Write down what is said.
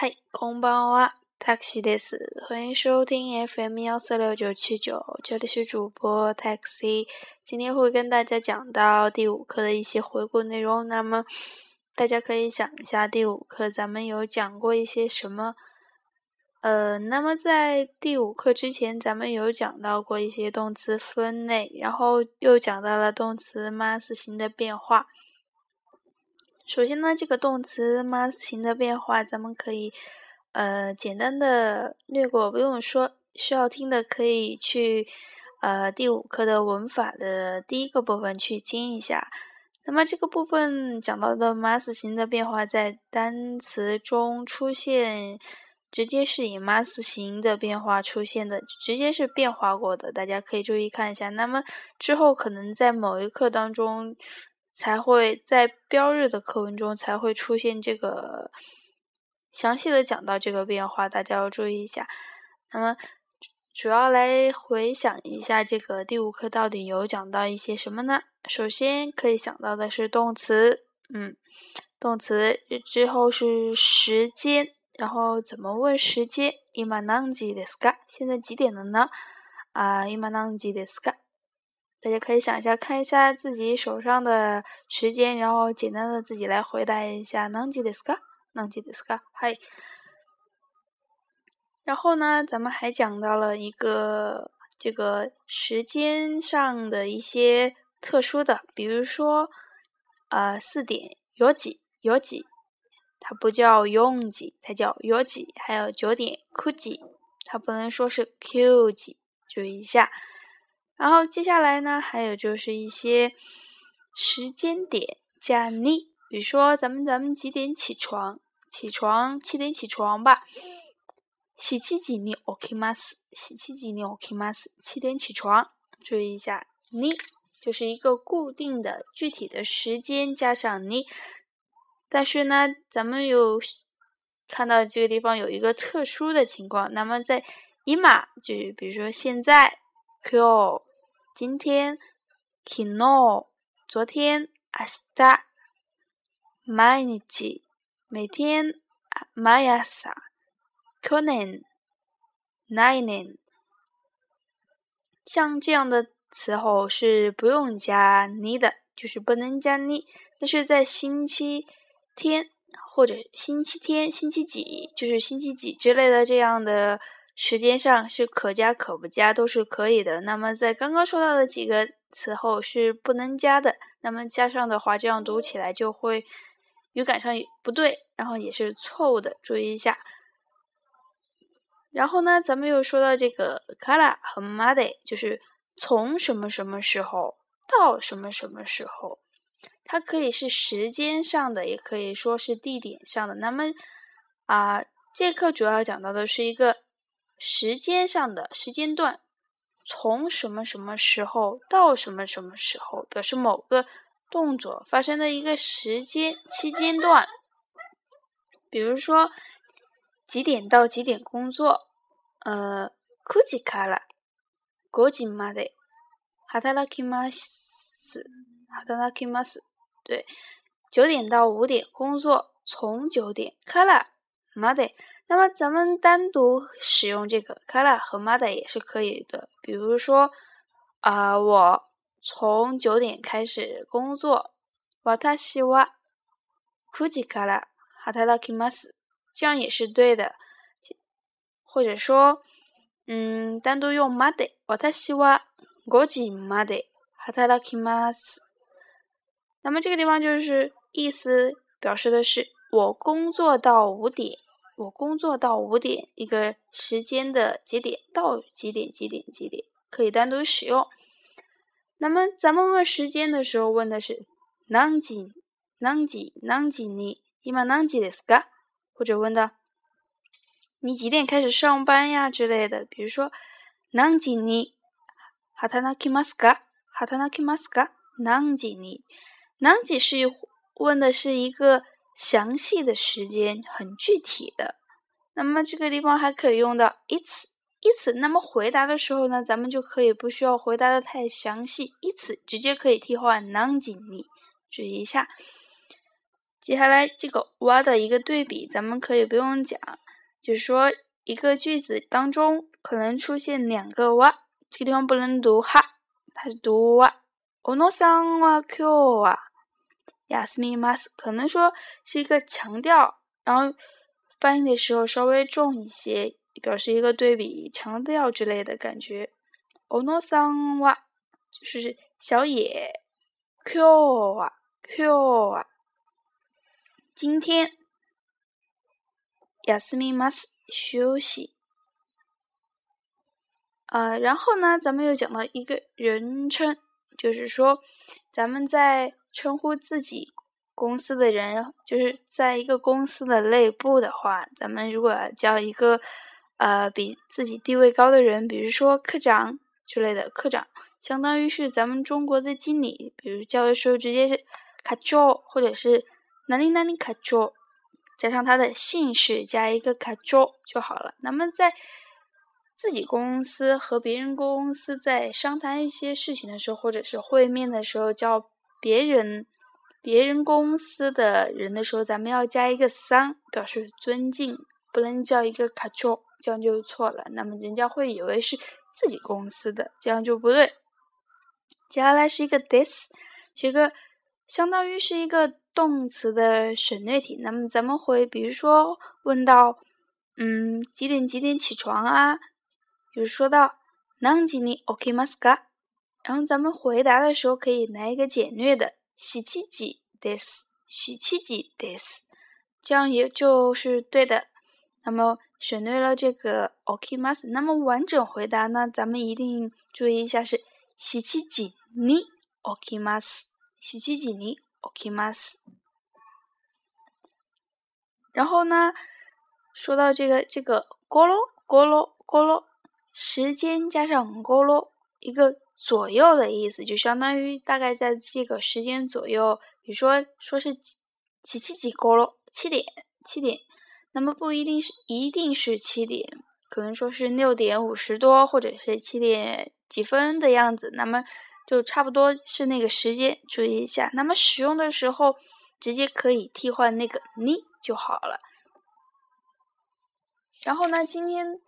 嗨，こんばんは、taxi です。欢迎收听 FM 幺四六九七九，这里是主播 taxi。今天会跟大家讲到第五课的一些回顾内容。那么大家可以想一下，第五课咱们有讲过一些什么？呃，那么在第五课之前，咱们有讲到过一些动词分类，然后又讲到了动词 mas 型的变化。 首先呢，这个动词 mas 型的变化，咱们可以呃简单的略过，不用说。需要听的可以去呃第五课的文法的第一个部分去听一下。那么这个部分讲到的 mas 型的变化，在单词中出现。直接是以 mas 型的变化出现的，直接是变化过的，大家可以注意看一下。那么之后可能在某一课当中才会在标日的课文中才会出现这个详细的讲到这个变化，大家要注意一下。那么主要来回想一下，这个第五课到底有讲到一些什么呢？首先可以想到的是动词，嗯，动词之后是时间。然后怎么问时间？今何時ですか？现在几点了呢？啊，今何時ですか？ 大家可以想一下，看一下自己手上的时间，然后简单的自己来回答一下何時ですか？何時ですか？嗨。然后呢，咱们还讲到了一个这个时间上的一些特殊的，比如说，呃，四点有几有几。它不叫用几，它叫有几。还有九点 Q 几，它不能说是 Q 几，注意一下。 然后接下来呢，还有就是一些时间点加你，比如说咱们咱们几点起床？起床七点起床吧。洗七几你 OK 吗？洗七几你 OK 吗？七点起床，注意一下，你就是一个固定的具体的时间加上你。但是呢，咱们有看到这个地方有一个特殊的情况。那么在伊玛，就比如说现在，q，今天，kino，昨天，阿斯达，毎日，每天，毎朝，去年，来年，像这样的词后是不用加你的，就是不能加你。但是在星期。天或者星期天、星期几，就是星期几之类的这样的时间上是可加可不加，都是可以的。那么在刚刚说到的几个词后是不能加的，那么加上的话，这样读起来就会语感上不对，然后也是错误的，注意一下。然后呢，咱们又说到这个 kara 和 made，就是从什么什么时候到什么什么时候。它可以是时间上的，也可以说是地点上的。那么，啊，这课主要讲到的是一个时间上的时间段，从什么什么时候到什么什么时候，表示某个动作发生的一个时间期间段。比如说，几点到几点工作？呃，9時から5時まで働きます。働きます。对，九点到五点工作，从九点 kara made。 那么咱们单独使用这个 kara 和 made 也是可以的。比如说，啊，我从九点开始工作，私は九時から働きます。这样也是对的。或者说，嗯，单独用 made，私は五時まで働きます。那么这个地方就是意思表示的是我工作到五点， 我工作到五点一个时间的节点到几点几点几点可以单独使用。那么咱们问时间的时候问的是何时何时何时你今何时ですか？或者问的你几点开始上班呀之类的。比如说何時に働きますか？働きますか？何時に南几是问的是一个详细的时间，很具体的。 ”那么这个地方还可以用到一次一次。那么回答的时候呢，咱们就可以不需要回答的太详细，一次直接可以替换南几你注意一下。 接下来这个哇的一个对比，咱们可以不用讲，就是说一个句子当中可能出现两个哇，这个地方不能读哈，它是读哇。おのさんは今日は休みます，可能说是一个强调，然后 翻译的时候稍微重一些，表示一个对比、强调之类的感觉。おのさんは就是小野，今日は今日は。今天休みます休息。呃，然后呢，咱们又讲到一个人称，就是说，咱们在称呼自己 公司的人，就是在一个公司的内部的话，咱们如果叫一个呃比自己地位高的人，比如说科长之类的，科长相当于是咱们中国的经理，比如叫的时候直接是卡乔，或者是。哪里哪里卡卓，加上他的姓氏，加一个卡卓就好了。那么在自己公司和别人公司在商谈一些事情的时候，或者是会面的时候，叫别人别人公司的人的时候，咱们要加一个桑，表示尊敬，不能叫一个卡卓，这样就错了。那么人家会以为是自己公司的，这样就不对。接下来是一个 this，是一个相当于是一个。动词的省略体，那么咱们会比如说问到，嗯，几点几点起床啊？比如说到何時に起きますか？然后咱们回答的时候可以来一个简略的 七時です，七時です，这样也就是对的。那么省略了这个起きます，那么完整回答呢，咱们一定注意一下是七時に起きます，七時に。OK，mas。然后呢，说到这个这个咕噜咕噜咕噜，时间加上咕噜， 一个左右的意思，就相当于大概在这个时间左右。比如说，说是几七几咕噜，七点七点，那么不一定是一定是七点，可能说是六点五十多，或者是七点几分的样子。那么。就差不多是那个时间，注意一下。那么使用的时候，直接可以替换那个你就好了。然后呢，今天